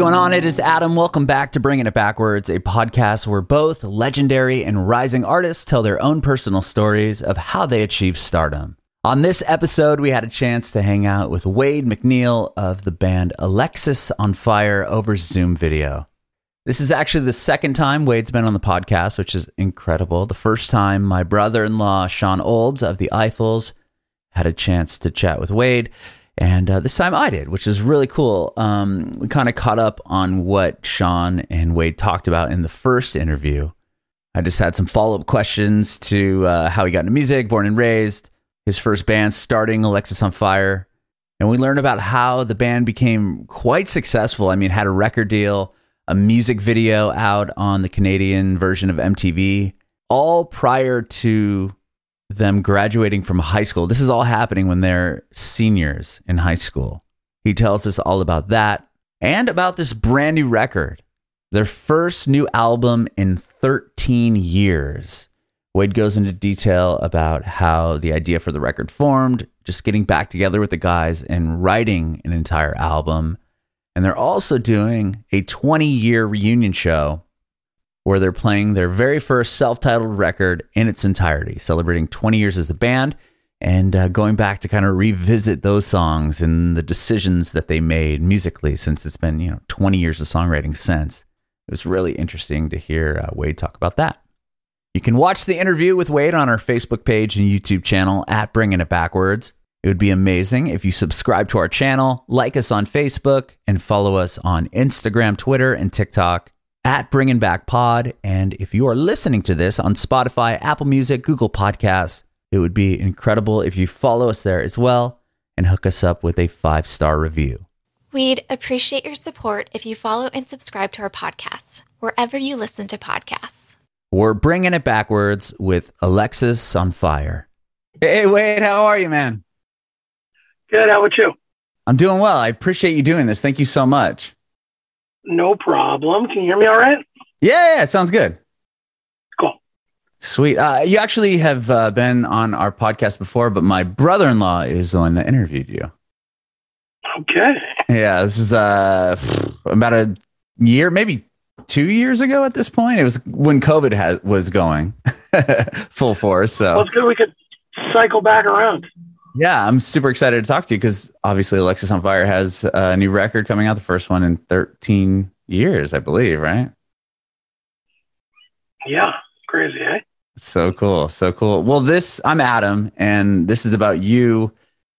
going on? It is Adam. Welcome back to Bringing It Backwards, a podcast where both legendary and rising artists tell their own personal stories of how they achieved stardom. On this episode, we had a chance to hang out with Wade MacNeil of the band Alexisonfire over Zoom video. This is actually the second time Wade's been on the podcast, which is incredible. The first time, my brother in law, Sean Olbs of the Eiffels, had a chance to chat with Wade. And uh, this time I did, which is really cool. Um, we kind of caught up on what Sean and Wade talked about in the first interview. I just had some follow up questions to uh, how he got into music, born and raised, his first band starting Alexisonfire. And we learned about how the band became quite successful. I mean, had a record deal, a music video out on the Canadian version of MTV, all prior to them graduating from high school. This is all happening when they're seniors in high school. He tells us all about that and about this brand new record, their first new album in 13 years. Wade goes into detail about how the idea for the record formed, just getting back together with the guys and writing an entire album. And they're also doing a 20 year reunion show where they're playing their very first self titled record in its entirety, celebrating 20 years as a band and uh, going back to kind of revisit those songs and the decisions that they made musically since it's been, you know, 20 years of songwriting since. It was really interesting to hear uh, Wade talk about that. You can watch the interview with Wade on our Facebook page and YouTube channel at Bringing It Backwards. It would be amazing if you subscribe to our channel, like us on Facebook, and follow us on Instagram, Twitter, and TikTok at Bringing Back Pod. And if you are listening to this on Spotify, Apple Music, Google Podcasts, it would be incredible if you follow us there as well and hook us up with a five star review. We'd appreciate your support if you follow and subscribe to our podcast wherever you listen to podcasts. We're bringing it backwards with Alexisonfire. Hey, Wade, how are you, man? Good. How about you? I'm doing well. I appreciate you doing this. Thank you so much. No problem. Can you hear me all right? Yeah, yeah it sounds good. Cool. Sweet. Uh, you actually have uh, been on our podcast before, but my brother in law is the one that interviewed you. Okay. Yeah, this is uh, about a year, maybe two years ago at this point. It was when COVID has, was going full force. So well, it's good we could cycle back around. Yeah, I'm super excited to talk to you because obviously Alexisonfire has a new record coming out, the first one in 13 years, I believe, right? Yeah, crazy, eh? So cool, so cool. Well, this I'm Adam, and this is about you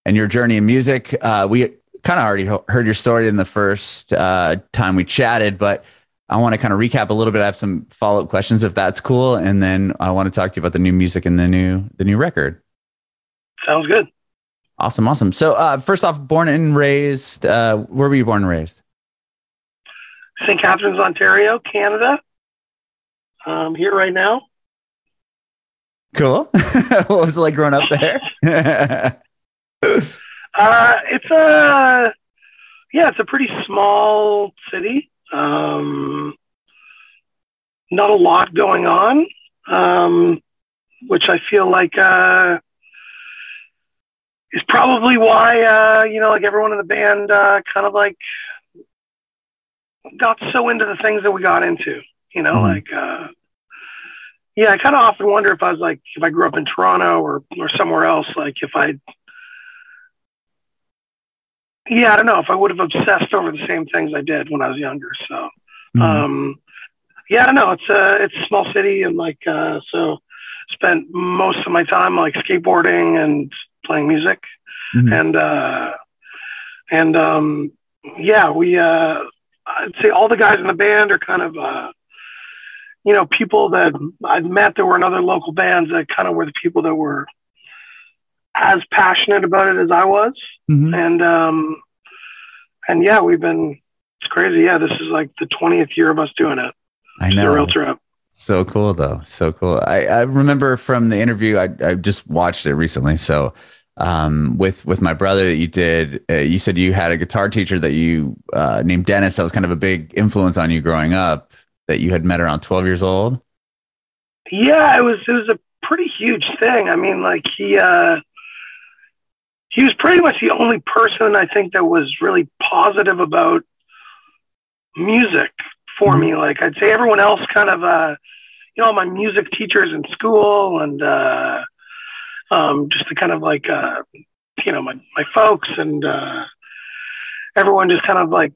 and your journey in music. Uh, we kind of already heard your story in the first uh, time we chatted, but I want to kind of recap a little bit. I have some follow up questions if that's cool, and then I want to talk to you about the new music and the new the new record. Sounds good. Awesome, awesome. So, uh, first off, born and raised. Uh, where were you born and raised? St. Catharines, Ontario, Canada. I'm here right now. Cool. what was it like growing up there? uh, it's a yeah, it's a pretty small city. Um, not a lot going on, um, which I feel like uh, is probably why uh, you know, like everyone in the band, uh, kind of like got so into the things that we got into. You know, mm-hmm. like uh, yeah, I kind of often wonder if I was like if I grew up in Toronto or or somewhere else, like if I yeah, I don't know if I would have obsessed over the same things I did when I was younger. So, mm-hmm. um, yeah, I don't know. It's a it's a small city, and like uh, so, spent most of my time like skateboarding and playing music, mm-hmm. and uh, and um, yeah, we uh, I'd say all the guys in the band are kind of uh, you know people that I've met that were in other local bands that kind of were the people that were as passionate about it as I was. Mm-hmm. And um, and yeah, we've been it's crazy. Yeah, this is like the twentieth year of us doing it. I know. It's a real trip. So cool though. So cool. I, I remember from the interview, I, I just watched it recently. So um, with with my brother that you did, uh, you said you had a guitar teacher that you uh, named Dennis. That was kind of a big influence on you growing up. That you had met around twelve years old. Yeah, it was it was a pretty huge thing. I mean, like he uh, he was pretty much the only person I think that was really positive about music for me. Like I'd say everyone else kind of, uh, you know, my music teachers in school and uh, um, just to kind of like, uh, you know, my, my folks and uh, everyone just kind of like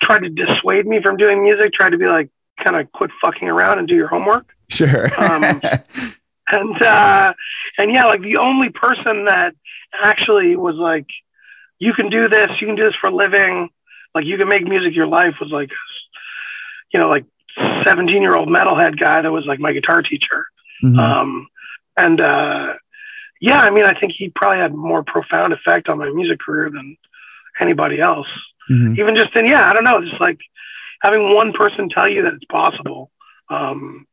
tried to dissuade me from doing music, tried to be like, kind of quit fucking around and do your homework. Sure. um, and uh, and yeah, like the only person that actually was like, you can do this, you can do this for a living, like you can make music your life was like, you know, like 17 year old metalhead guy that was like my guitar teacher. Mm-hmm. Um, and uh, yeah, I mean, I think he probably had more profound effect on my music career than anybody else. Mm-hmm. Even just in, yeah, I don't know, just like having one person tell you that it's possible um,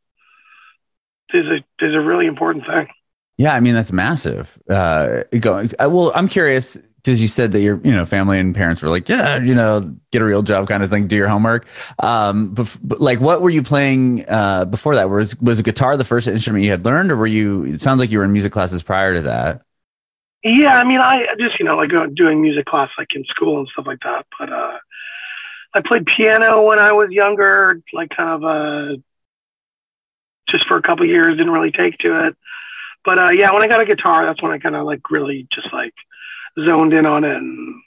is a is a really important thing. Yeah, I mean that's massive. Uh, going, well, I'm curious because you said that your you know family and parents were like, yeah, you know, get a real job kind of thing, do your homework. Um, but, but like, what were you playing uh, before that? Was was guitar the first instrument you had learned, or were you? It sounds like you were in music classes prior to that. Yeah, I mean, I just you know like doing music class like in school and stuff like that. But uh, I played piano when I was younger, like kind of uh, just for a couple years. Didn't really take to it, but uh, yeah, when I got a guitar, that's when I kind of like really just like zoned in on it and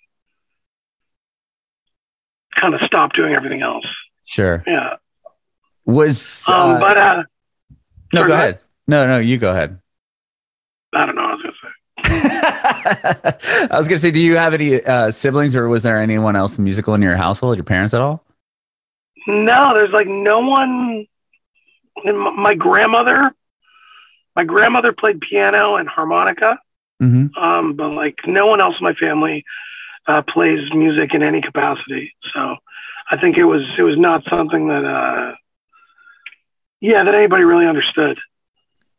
kind of stopped doing everything else. Sure. Yeah. Was um, uh, but uh, no, go ahead. No, no, you go ahead. I don't know. I was gonna say. I was gonna say, do you have any uh, siblings, or was there anyone else musical in your household? Your parents at all? No, there's like no one. My grandmother, my grandmother played piano and harmonica, mm-hmm. um, but like no one else in my family uh, plays music in any capacity. So I think it was it was not something that, uh, yeah, that anybody really understood.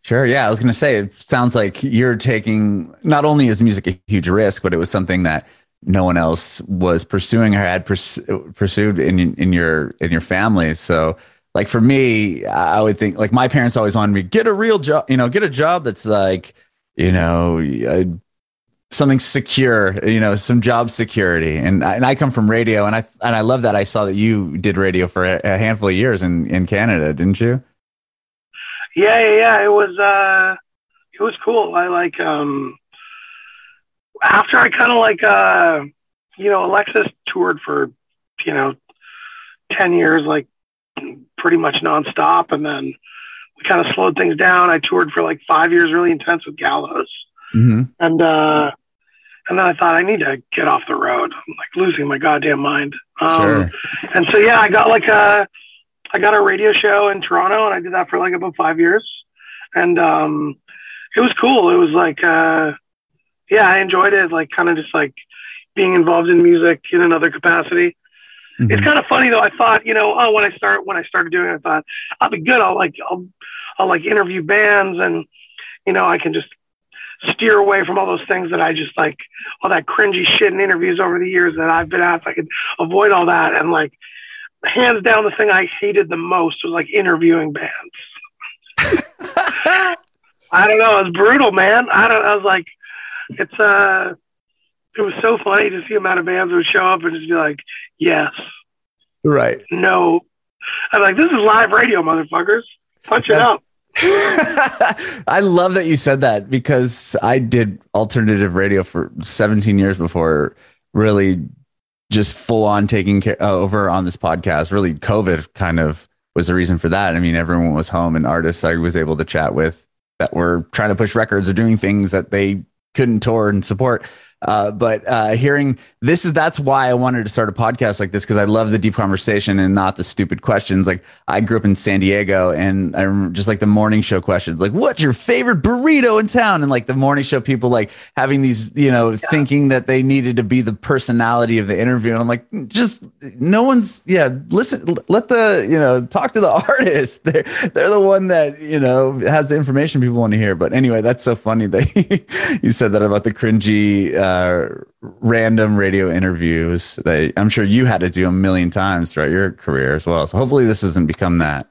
Sure. Yeah. I was going to say, it sounds like you're taking not only is music a huge risk, but it was something that no one else was pursuing or had pers- pursued in, in your, in your family. So like for me, I would think like my parents always wanted me to get a real job, you know, get a job that's like, you know, uh, something secure, you know, some job security. And I, and I come from radio and I, and I love that. I saw that you did radio for a, a handful of years in, in Canada, didn't you? Yeah, yeah, yeah. It was uh, it was cool. I like um, after I kind of like uh, you know, Alexis toured for you know, ten years, like pretty much nonstop, and then kind of slowed things down. I toured for like five years, really intense with Gallows, mm-hmm. and uh, and then I thought I need to get off the road. I'm like losing my goddamn mind. Um, sure. And so yeah, I got like a I got a radio show in Toronto and I did that for like about five years. And um, it was cool. It was like, uh, yeah, I enjoyed it. Like kind of just like being involved in music in another capacity. Mm-hmm. It's kind of funny though. I thought, you know, oh, when I start, when I started doing it, I thought I'll be good. I'll like, I'll, I'll like interview bands and, you know, I can just steer away from all those things that I just like, all that cringy shit in interviews over the years that I've been asked. I could avoid all that. And like, hands down the thing I hated the most was like interviewing bands. I don't know. It was brutal, man. I don't. I was like, it's uh, it was so funny to see amount of bands would show up and just be like, yes, right, no. I'm like, this is live radio, motherfuckers. Punch it up. I love that you said that because I did alternative radio for 17 years before really just full on taking care, uh, over on this podcast. Really, COVID kind of was the reason for that. I mean, everyone was home, and artists I was able to chat with that were trying to push records or doing things that they couldn't tour and support. Uh, but uh, hearing this is that's why I wanted to start a podcast like this because I love the deep conversation and not the stupid questions. Like I grew up in San Diego and I remember just like the morning show questions, like what's your favorite burrito in town? And like the morning show people like having these, you know, yeah. thinking that they needed to be the personality of the interview. And I'm like, just no one's yeah. Listen, let the you know talk to the artist. They're they're the one that you know has the information people want to hear. But anyway, that's so funny that you said that about the cringy. Uh, uh, random radio interviews that I'm sure you had to do a million times throughout your career as well. So hopefully this doesn't become that.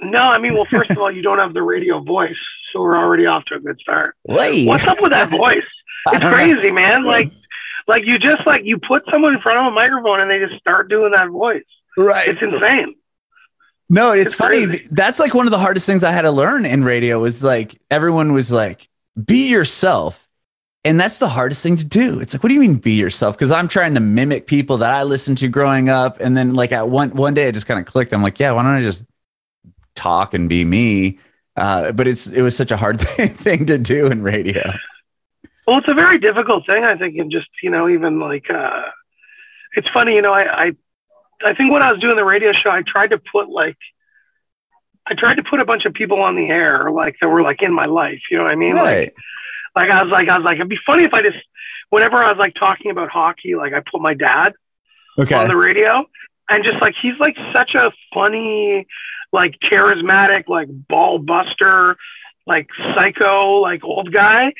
No, I mean, well, first of all, you don't have the radio voice, so we're already off to a good start. Wait. What's up with that voice? It's crazy, man. Like, like you just like you put someone in front of a microphone and they just start doing that voice. Right. It's insane. No, it's, It's funny. crazy. That's like one of the hardest things I had to learn in radio was like everyone was like, be yourself. And that's the hardest thing to do. It's like, what do you mean be yourself? Because I'm trying to mimic people that I listened to growing up. And then like at one one day I just kind of clicked. I'm like, yeah, why don't I just talk and be me? Uh, but it's it was such a hard thing to do in radio. Well, it's a very difficult thing, I think, and just you know, even like uh, it's funny, you know, I, I I think when I was doing the radio show, I tried to put like I tried to put a bunch of people on the air like that were like in my life. You know what I mean? Right. like I was like I was like it'd be funny if I just whenever I was like talking about hockey, like I put my dad Okay. on the radio and just like he's like such a funny like charismatic like ball buster like psycho like old guy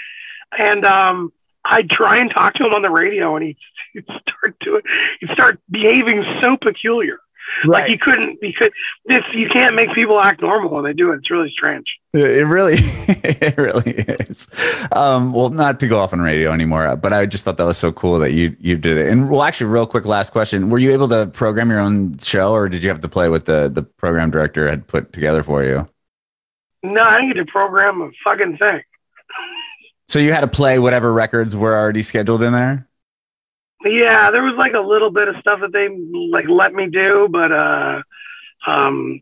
and um i'd try and talk to him on the radio and he'd, he'd start doing he'd start behaving so peculiar like you couldn't because this you can't make people act normal when they do it it's really strange It really, it really is. Um, well, not to go off on radio anymore, but I just thought that was so cool that you you did it. And well, actually, real quick, last question: Were you able to program your own show, or did you have to play what the the program director had put together for you? no i didn't get to program a fucking thing So you had to play whatever records were already scheduled in there. Yeah, there was like a little bit of stuff that they like let me do, but uh um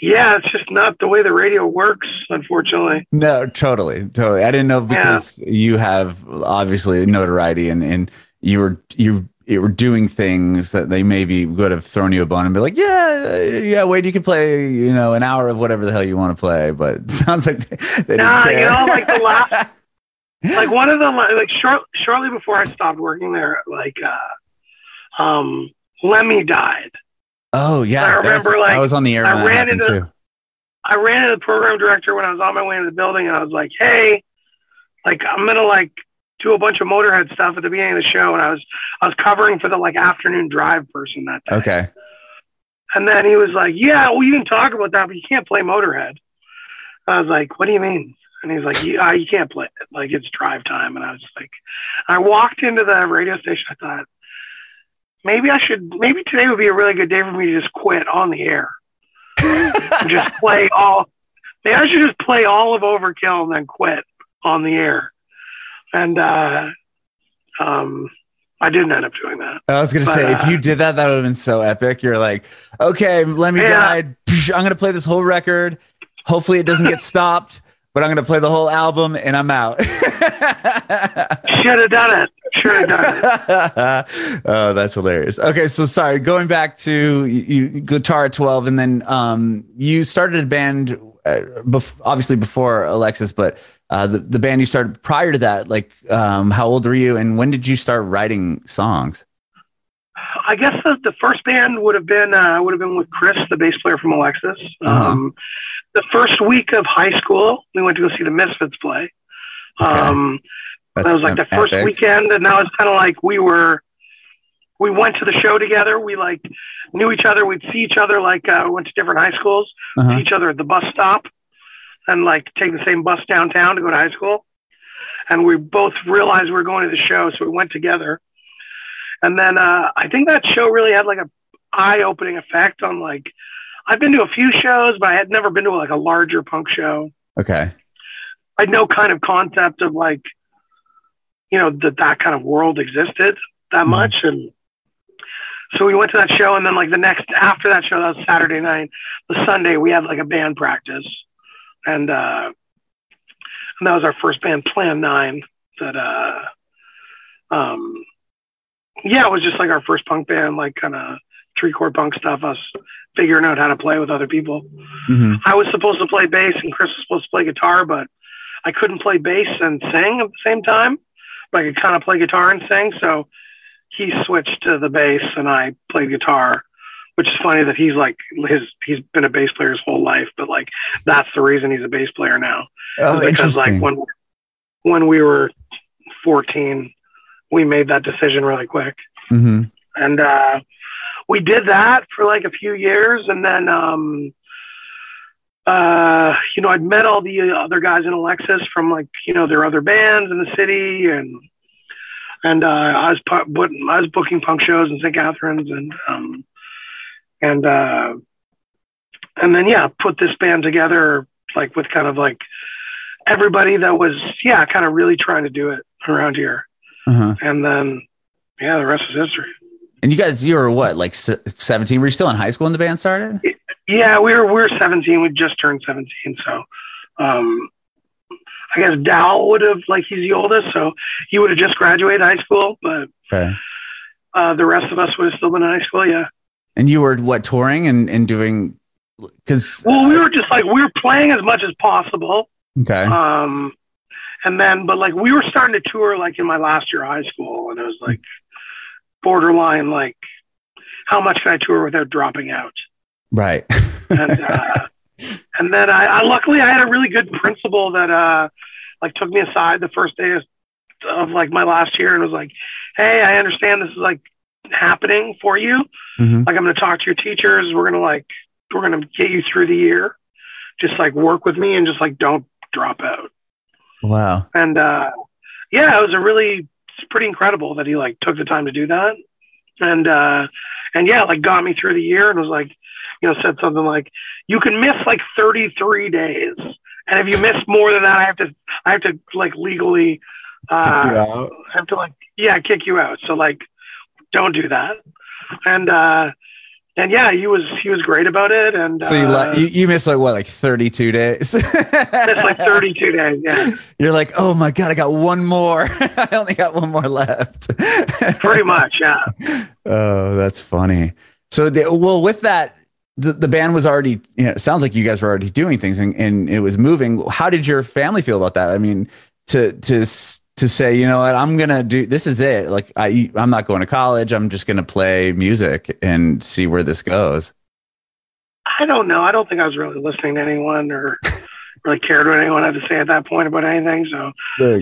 yeah, it's just not the way the radio works, unfortunately. No, totally, totally. I didn't know because you have obviously notoriety and and you were you you were doing things that they maybe would have thrown you a bone and be like, yeah, yeah, wait, you can play, you know, an hour of whatever the hell you want to play. But it sounds like they, they Nah, you know, like the last like one of the like short, shortly before I stopped working there, like uh um Lemmy died. oh yeah, I was- remember, like, I was on the air I ran into- too. I ran into the program director when I was on my way into the building and I was like, Hey, like I'm gonna like do a bunch of motorhead stuff at the beginning of the show and I was I was covering for the like afternoon drive person that day. Okay, And then he was like, Yeah, well, you can talk about that, but you can't play Motorhead. I was like, What do you mean? And he's like, Yeah, you can't play it. Like, it's drive time. And I was like, I walked into the radio station. I thought, maybe I should, maybe today would be a really good day for me to just quit on the air and just play all, maybe I should just play all of Overkill and then quit on the air. And, uh, um, I didn't end up doing that. I was gonna But, say if uh, you did that, that would have been so epic. You're like, okay, let me Yeah. died. I'm gonna play this whole record. Hopefully, it doesn't get stopped. But I'm gonna play the whole album and I'm out. Should have done it. Should have done it. oh, that's hilarious. Okay, so sorry, going back to you, you guitar at 12, and then um, you started a band, uh, bef- obviously before Alexis, but uh, the the band you started prior to that, like, um, how old were you, and when did you start writing songs? I guess the, the first band would have been uh, would have been with Chris, the bass player from Alexis. Uh-huh. Um, the first week of high school, we went to go see the Misfits play. Okay. Um, that was like the first epic. weekend, and now it's kind of like we were. We went to the show together. We like knew each other. We'd see each other like uh, went to different high schools. Uh-huh. See each other at the bus stop, and like take the same bus downtown to go to high school. And we both realized we were going to the show, so we went together. And then uh, I think that show really had like a eye-opening effect on like I've been to a few shows, but I had never been to like a larger punk show. Okay. I had no kind of concept of like, you know, that that kind of world existed that Mhm. much. And so we went to that show, and then like the next after that show, that was Saturday night. The Sunday we had like a band practice, and uh, and that was our first band, Plan Nine. That uh, um, yeah, it was just like our first punk band, like kind of three chord punk stuff. Us figuring out how to play with other people. hmm I was supposed to play bass and Chris was supposed to play guitar, but I couldn't play bass and sing at the same time. But I could kind of play guitar and sing. So he switched to the bass and I played guitar, which is funny that he's like his he's been a bass player his whole life, but like that's the reason he's a bass player now. Oh, because like when when we were 14, we made that decision really quick hmm and uh, we did that for like a few years and then um, uh, you know i'd met all the other guys in alexis from like you know their other bands in the city and and uh, I was pu- but I was booking punk shows in St. Catharines and um, and uh, and then yeah, put this band together like with kind of like everybody that was yeah, kind of really trying to do it around here, Uh-huh. and then yeah, the rest is history. And you guys, you were what, like 17? Were you still in high school when the band started? Yeah, we were we were 17. We just turned 17, so um, I guess Dal would have like he's the oldest, so he would have just graduated high school, but Okay. uh, the rest of us would have still been in high school. Yeah. And you were what, touring and, and doing, because, Well, we were just like we were playing as much as possible, okay. um, and then but like we were starting to tour like in my last year of high school, and it was like borderline like how much can I tour without dropping out? right. and uh, and then I, I luckily I had a really good principal that uh like took me aside the first day of, of like my last year and was like, hey, I understand this is like happening for you. Mhm. Like I'm going to talk to your teachers. We're gonna like we're gonna get you through the year. Just like work with me and just like don't drop out. Wow. And uh, yeah, it was a really pretty incredible that he like took the time to do that. And uh, and yeah, like got me through the year and was like, you know, said something like, you can miss like 33 days, and if you miss more than that, I have to I have to like legally uh, have to like yeah kick you out. So like, don't do that. And uh, and yeah, he was he was great about it. And So you, uh, you, you missed like what, like 32 days? it's like 32 days. Yeah, You're like, oh my God, I got one more. I only got one more left. pretty much. Yeah. Oh, that's funny. So, the, well, with that, the, the band was already, you know, it sounds like you guys were already doing things and, and it was moving. How did your family feel about that? I mean, to, to, to say, you know what, I'm going to do, this is it. Like, I, I'm not going to college. I'm just going to play music and see where this goes. I don't know. I don't think I was really listening to anyone or really cared what anyone had to say at that point about anything. So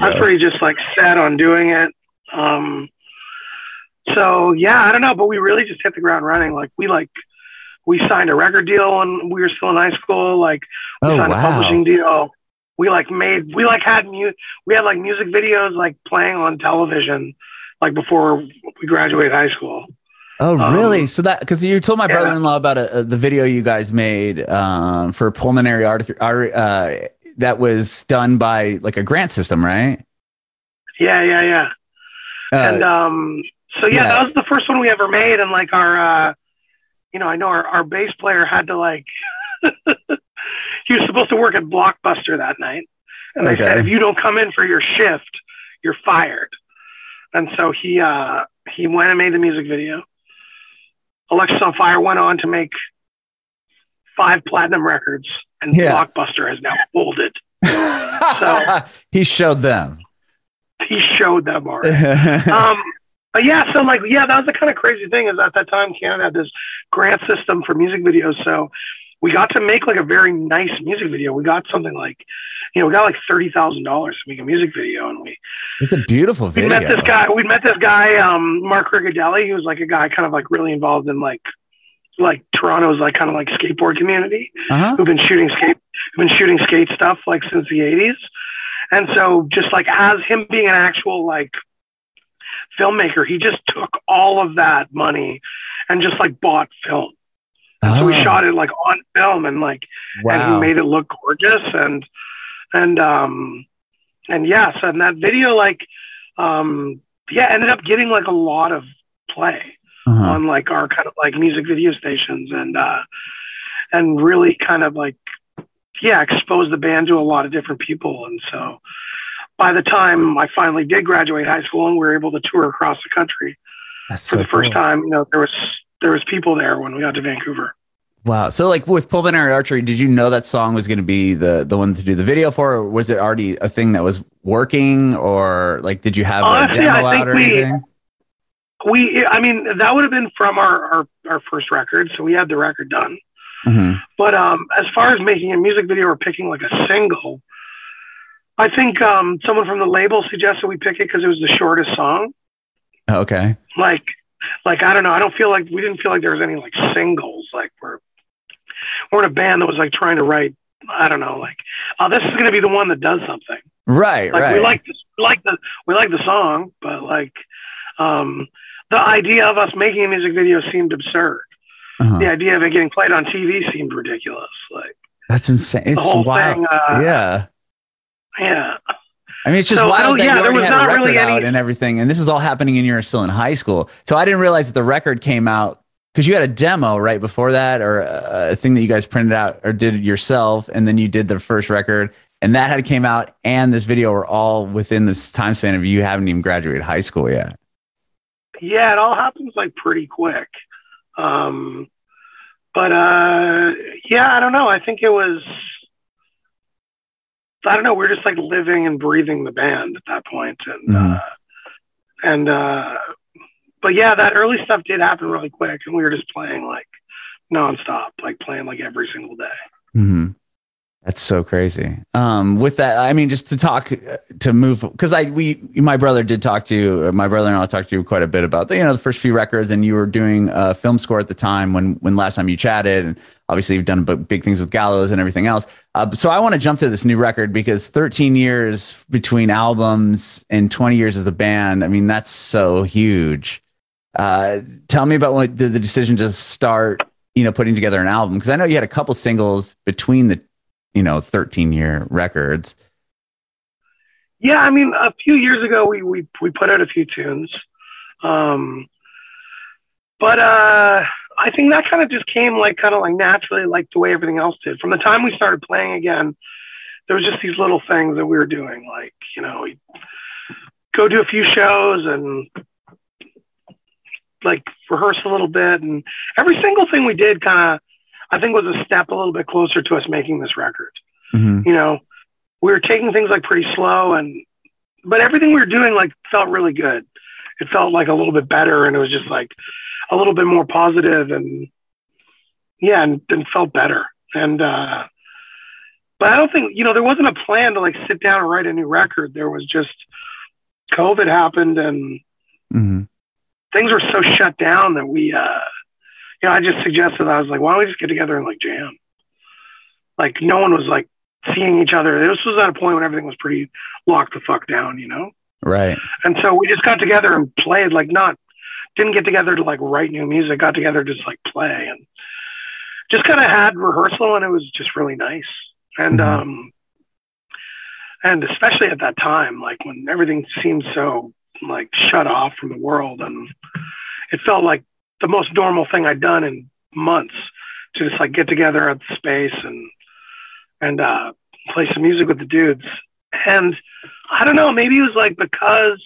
I was pretty just like set on doing it. Um, so yeah, I don't know, but we really just hit the ground running. Like we like we signed a record deal when we were still in high school. Like we Oh, signed a publishing deal. We like made we like had mu- we had like music videos like playing on television like before we graduated high school. Oh, Um, really? so that because you told my yeah. brother-in-law about a, a- the video you guys made um, for pulmonary art, art uh, that was done by like a grant system, right? Yeah, yeah, yeah. and Uh, um, so yeah, yeah. that was the first one we ever made, and like our, uh, you know, I know our, our bass player had to like, he was supposed to work at Blockbuster that night, and they said if you don't come in for your shift, you're fired. And so he uh, he went and made the music video. Alexisonfire went on to make five platinum records, and Yeah. Blockbuster has now folded. he showed them. He showed them already. um, but yeah, so like, yeah, that was the kind of crazy thing is at that time Canada had this grant system for music videos. So we got to make like a very nice music video. We got something like, you know, we got like thirty thousand dollars to make a music video, and we it's a beautiful video. we met this guy. We met this guy, um, Mark Rigadelli, who was like a guy kind of like really involved in like like Toronto's like kind of like skateboard community Uh-huh. who've been shooting skate who've been shooting skate stuff like since the 80s and so just like as him being an actual like filmmaker he just took all of that money and just like bought film and so we Oh, shot it like on film and like and he Wow. made it look gorgeous and and um and yes and that video like um yeah ended up getting like a lot of play Uh-huh. on like our kind of like music video stations and uh and really kind of like yeah exposed the band to a lot of different people and so by the time I finally did graduate high school and we were able to tour across the country That's for so the first cool. time, you know, there was there was people there when we got to Vancouver. Wow. So like with pulmonary archery, did you know that song was going to be the the one to do the video for, or was it already a thing that was working, or like did you have a demo I out or we- anything? We, I mean, that would have been from our, our our first record, so we had the record done. Mhm. But um, as far as making a music video or picking like a single, I think um, someone from the label suggested we pick it because it was the shortest song. Okay. Like, like I don't know. I don't feel like we didn't feel like there was any like singles. Like we're we're in a band that was like trying to write. I don't know. Like, oh, this is gonna be the one that does something. Right. Like right. we like this, we like the we like the song, but like um, the idea of us making a music video seemed absurd. uh-huh. the idea of it getting played on TV seemed ridiculous. Like that's insane. It's the whole wild. Thing, uh, yeah. Yeah. I mean, it's just so, wild that yeah, you already had a record really out any... and everything, and this is all happening and you're still in high school. So I didn't realize that the record came out because you had a demo right before that, or a, a thing that you guys printed out or did yourself, and then you did the first record, and that had came out, and this video were all within this time span of you haven't even graduated high school yet. Yeah, it all happens like pretty quick. Um, but uh, yeah, I don't know. I think it was. I don't know. We are just like living and breathing the band at that point, and mm-hmm. uh, and uh, but yeah, that early stuff did happen really quick, and we were just playing like nonstop, like playing like every single day. Mm-hmm. That's so crazy. Um, with that, I mean, just to talk, to move, because I, we, my brother did talk to you, my brother and I talked to you quite a bit about the, you know, the first few records, and you were doing a film score at the time when, when last time you chatted, and obviously you've done big things with Gallows and everything else. Uh, so I want to jump to this new record because 13 years between albums and 20 years as a band, I mean, that's so huge. Uh, tell me about what the, the decision to start, you know, putting together an album because I know you had a couple singles between the you know 13 year records. Yeah i mean a few years ago we we, we put out a few tunes. Um but uh i think that kind of just came like kind of like naturally like the way everything else did. From the time we started playing again there was just these little things that we were doing like you know we go do a few shows and like rehearse a little bit. And every single thing we did kind of I think was a step a little bit closer to us making this record. Mm-hmm. You know, we were taking things like pretty slow and, but everything we were doing like felt really good. It felt like a little bit better and it was just like a little bit more positive and yeah, and, and felt better. And, uh, but I don't think, you know, there wasn't a plan to like sit down and write a new record. There was just COVID happened and mm-hmm. things were so shut down that we, uh, you know, I just suggested I was like, why don't we just get together and like jam? Like no one was like seeing each other. This was at a point when everything was pretty locked the fuck down, you know? Right. And so we just got together and played like not didn't get together to like write new music, got together to just like play and just kind of had rehearsal and it was just really nice. And mm-hmm. um and especially at that time, like when everything seemed so like shut off from the world and it felt like the most normal thing I'd done in months to just like get together at the space and and uh, play some music with the dudes. And I don't know, maybe it was like because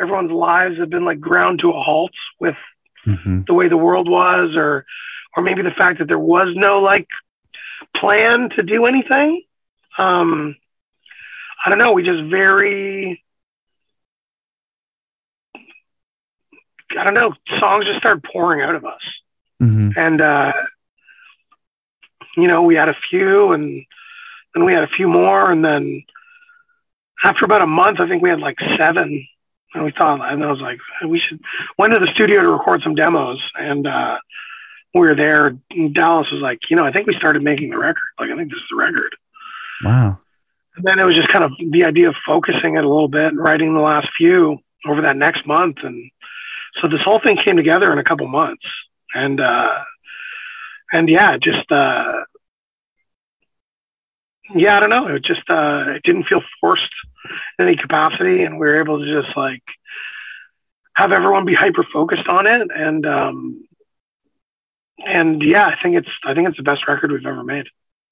everyone's lives have been like ground to a halt with mm-hmm. the way the world was, or or maybe the fact that there was no like plan to do anything. Um, I don't know. We just very I don't know, songs just started pouring out of us. Mm-hmm. And, uh, you know, we had a few and then we had a few more. And then after about a month, I think we had like seven. And we thought, and I was like, we should went to the studio to record some demos. And, uh, we were there. Dallas was like, you know, I think we started making the record. Like, I think this is the record. Wow. And then it was just kind of the idea of focusing it a little bit and writing the last few over that next month. And so this whole thing came together in a couple months, and uh, and yeah, just uh, yeah, I don't know. It just uh, it didn't feel forced in any capacity, and we were able to just like have everyone be hyper focused on it, and um, and yeah, I think it's I think it's the best record we've ever made.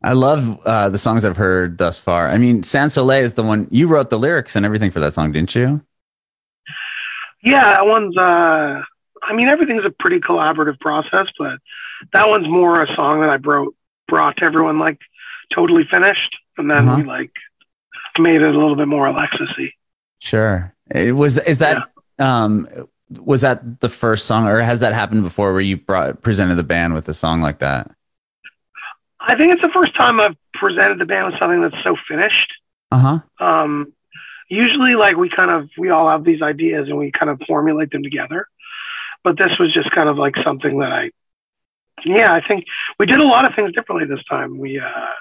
I love uh, the songs I've heard thus far. I mean, Sans Soleil is the one you wrote the lyrics and everything for that song, didn't you? Yeah, that one's. Uh, I mean, everything's a pretty collaborative process, but that one's more a song that I brought brought to everyone like totally finished, and then uh-huh. we like made it a little bit more Alexisy. Sure. It was. Is that yeah. um was that the first song, or has that happened before, where you brought presented the band with a song like that? I think it's the first time I've presented the band with something that's so finished. Uh huh. Um, usually like we kind of we all have these ideas and we kind of formulate them together. But this was just kind of like something that i yeah i think we did a lot of things differently this time. We uh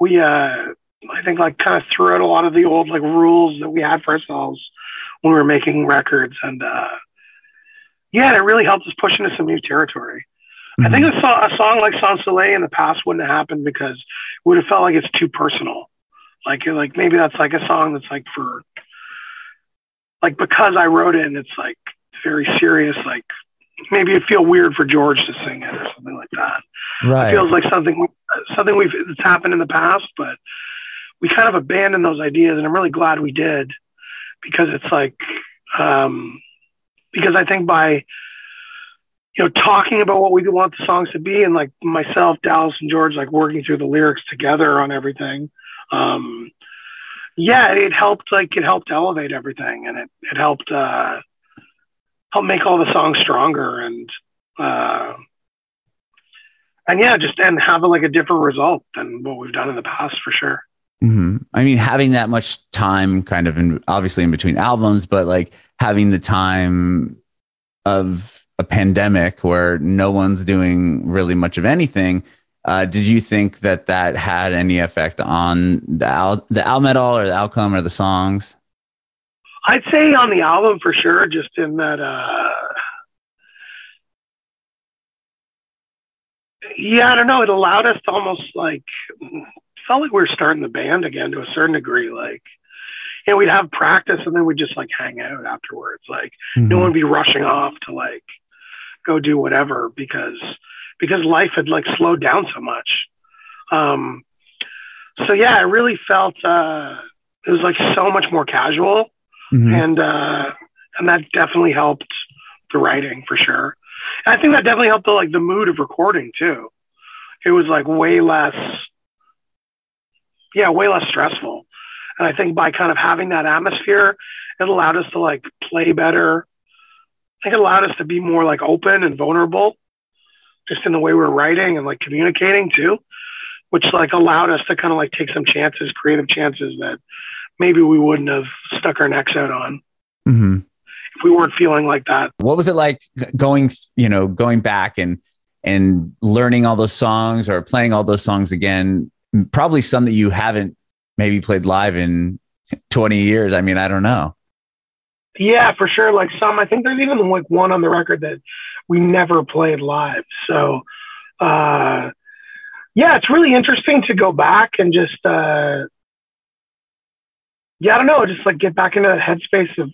we uh i think like kind of threw out a lot of the old like rules that we had for ourselves when we were making records. And uh yeah it really helped us push into some new territory. I think a, so- a song like Sans Soleil in the past wouldn't have happened because it would have felt like it's too personal. Like, like maybe that's like a song that's like for, like because I wrote it and it's like very serious. Like maybe it feel weird for George to sing it or something like that. Right. It feels like something something we've it's happened in the past, but we kind of abandoned those ideas, and I'm really glad we did because it's like um, because I think by you know talking about what we want the songs to be, and like myself, Dallas, and George, like working through the lyrics together on everything. Um, yeah, it helped like it helped elevate everything, and it it helped uh, help make all the songs stronger and. Uh, and yeah, just and have a, like a different result than what we've done in the past for sure. Mm-hmm. I mean, having that much time, kind of, in, obviously in between albums, but like having the time of a pandemic where no one's doing really much of anything. Uh, did you think that that had any effect on the al- the album at all, or the outcome, or the songs? I'd say on the album for sure, just in that. Uh, yeah, I don't know. It allowed us to almost like felt like we were starting the band again to a certain degree. Like, know, we'd have practice and then we'd just like hang out afterwards. Like, Mm-hmm. no one would be rushing off to like go do whatever because because life had like slowed down so much. Um, so yeah, I really felt uh, it was like so much more casual, Mhm. and uh, and that definitely helped the writing for sure. And I think that definitely helped the like the mood of recording too. It was like way less, yeah, way less stressful. And I think by kind of having that atmosphere, it allowed us to like play better. I think it allowed us to be more like open and vulnerable, just in the way we're writing and like communicating too, which like allowed us to kind of like take some chances, creative chances that maybe we wouldn't have stuck our necks out on Mhm. if we weren't feeling like that. What was it like going, you know, going back and and learning all those songs or playing all those songs again? Probably some that you haven't maybe played live in 20 years. I mean, I don't know. Yeah, for sure. Like some, I think there's even like one on the record that we never played live. So, uh, yeah, it's really interesting to go back and just, uh, yeah, I don't know, just like get back into that headspace of,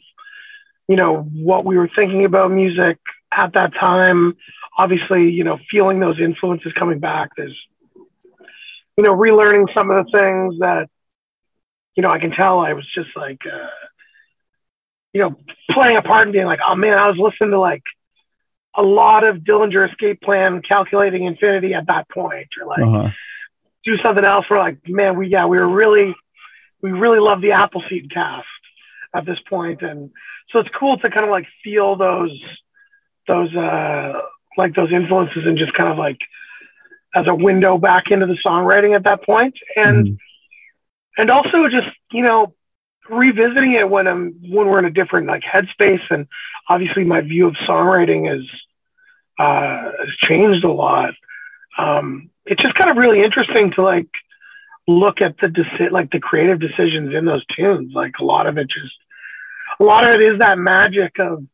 you know, what we were thinking about music at that time. Obviously, you know, feeling those influences coming back. There's, you know, relearning some of the things that, you know, I can tell I was just like, uh, you know, playing a part and being like, oh man, I was listening to like a lot of Dillinger Escape Plan, Calculating Infinity at that point, or like Uh-huh. do something else. We're like, man, we yeah, we were really, we really love the Appleseed cast at this point, and so it's cool to kind of like feel those, those uh, like those influences and just kind of like as a window back into the songwriting at that point, and Mhm. and also just you know revisiting it when I'm when we're in a different like headspace and obviously my view of songwriting is uh, has changed a lot. Um, it's just kind of really interesting to like look at the deci- like the creative decisions in those tunes. Like a lot of it just a lot of it is that magic of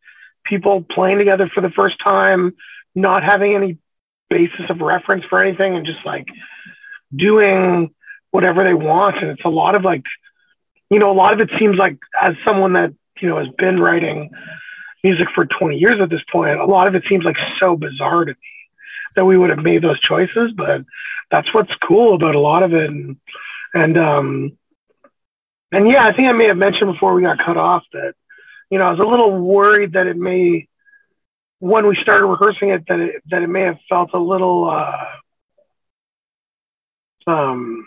people playing together for the first time, not having any basis of reference for anything, and just like doing whatever they want. And it's a lot of like, you know, a lot of it seems like as someone that you know has been writing music for 20 years at this point, a lot of it seems like so bizarre to me that we would have made those choices, but that's what's cool about a lot of it. And, and, um, and yeah, I think I may have mentioned before we got cut off that, you know, I was a little worried that it may, when we started rehearsing it, that it, that it may have felt a little, uh, um,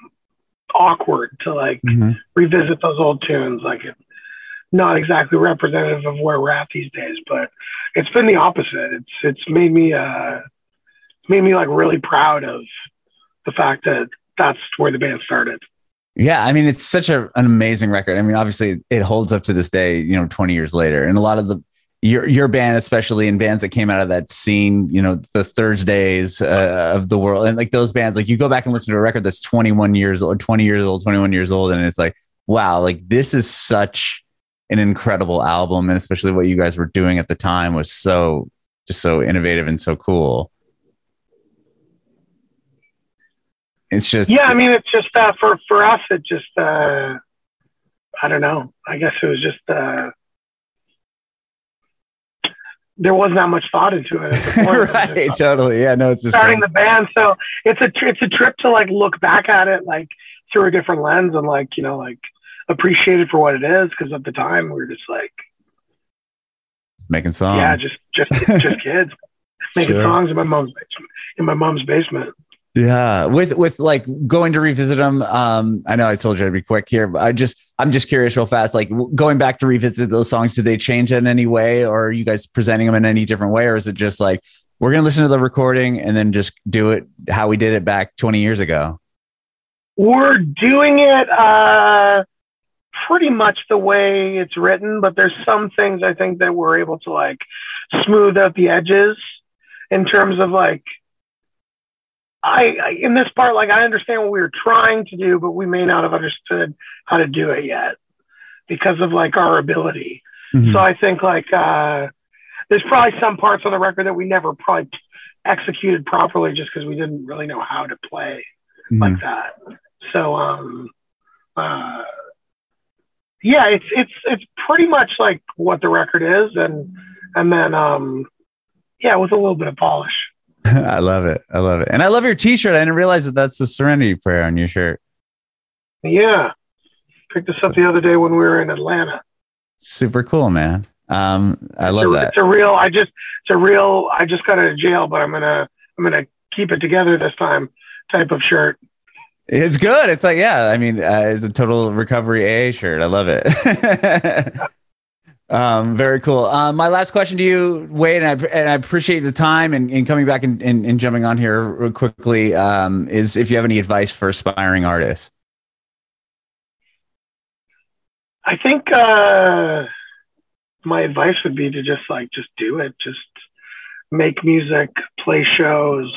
awkward to like Mhm. revisit those old tunes. Like it, not exactly representative of where we're at these days, but it's been the opposite. It's it's made me uh made me like really proud of the fact that that's where the band started. Yeah, I mean, it's such a, an amazing record. I mean, obviously, it holds up to this day. You know, twenty years later, and a lot of the your your band, especially in bands that came out of that scene, you know, the Thursdays uh, of the world, and like those bands, like you go back and listen to a record that's twenty one years old, twenty years old, twenty one years old, and it's like, wow, like this is such an incredible album, and especially what you guys were doing at the time was so just so innovative and so cool. it's just yeah. I mean, it's just uh, for for us. It just uh, I don't know. I guess it was just uh, there wasn't that much thought into it. At the point. right, It was just totally. Yeah, no, it's just starting the band, so it's a it's a trip to like look back at it like through a different lens and like you know like appreciate it for what it is because at the time we were just like making songs. yeah just just just kids making Sure. songs in my mom's basement in my mom's basement. Yeah, with with like going to revisit them. Um, I know I told you to be quick here, but I just I'm just curious, real fast. Like going back to revisit those songs, did they change in any way, or are you guys presenting them in any different way, or is it just like we're gonna listen to the recording and then just do it how we did it back 20 years ago? We're doing it uh, pretty much the way it's written, but there's some things I think that we're able to like smooth out the edges in terms of like I, I in this part like I understand what we were trying to do, but we may not have understood how to do it yet because of like our ability. Mhm. So I think like uh, there's probably some parts on the record that we never probably executed properly just because we didn't really know how to play Mhm. like that. So um uh yeah, it's it's it's pretty much like what the record is and and then um yeah, with a little bit of polish. I love it. I love it, and I love your T-shirt. I didn't realize that that's the Serenity Prayer on your shirt. Yeah. Picked this up the other day when we were in Atlanta. Super cool, man. Um, I love it's a, that. It's a real I just it's a real I just got out of jail, but I'm gonna I'm gonna keep it together this time type of shirt. It's good. It's like, yeah, I mean, uh, it's a total recovery AA shirt. I love it. um, very cool. Um, my last question to you, Wade, and I, and I appreciate the time and, and coming back and, and, and jumping on here real quickly, um, is if you have any advice for aspiring artists. I think uh, my advice would be to just like just do it. Just make music, play shows,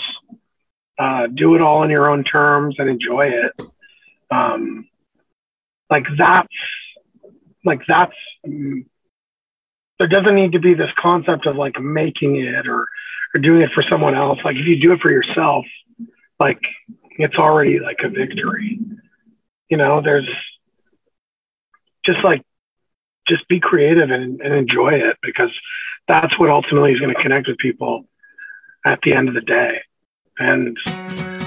uh, do it all on your own terms, and enjoy it. Um, like that's like that's. There doesn't need to be this concept of like making it or or doing it for someone else. Like if you do it for yourself, like it's already like a victory. You know, there's just like just be creative and, and enjoy it because that's what ultimately is going to connect with people at the end of the day and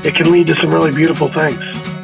it can lead to some really beautiful things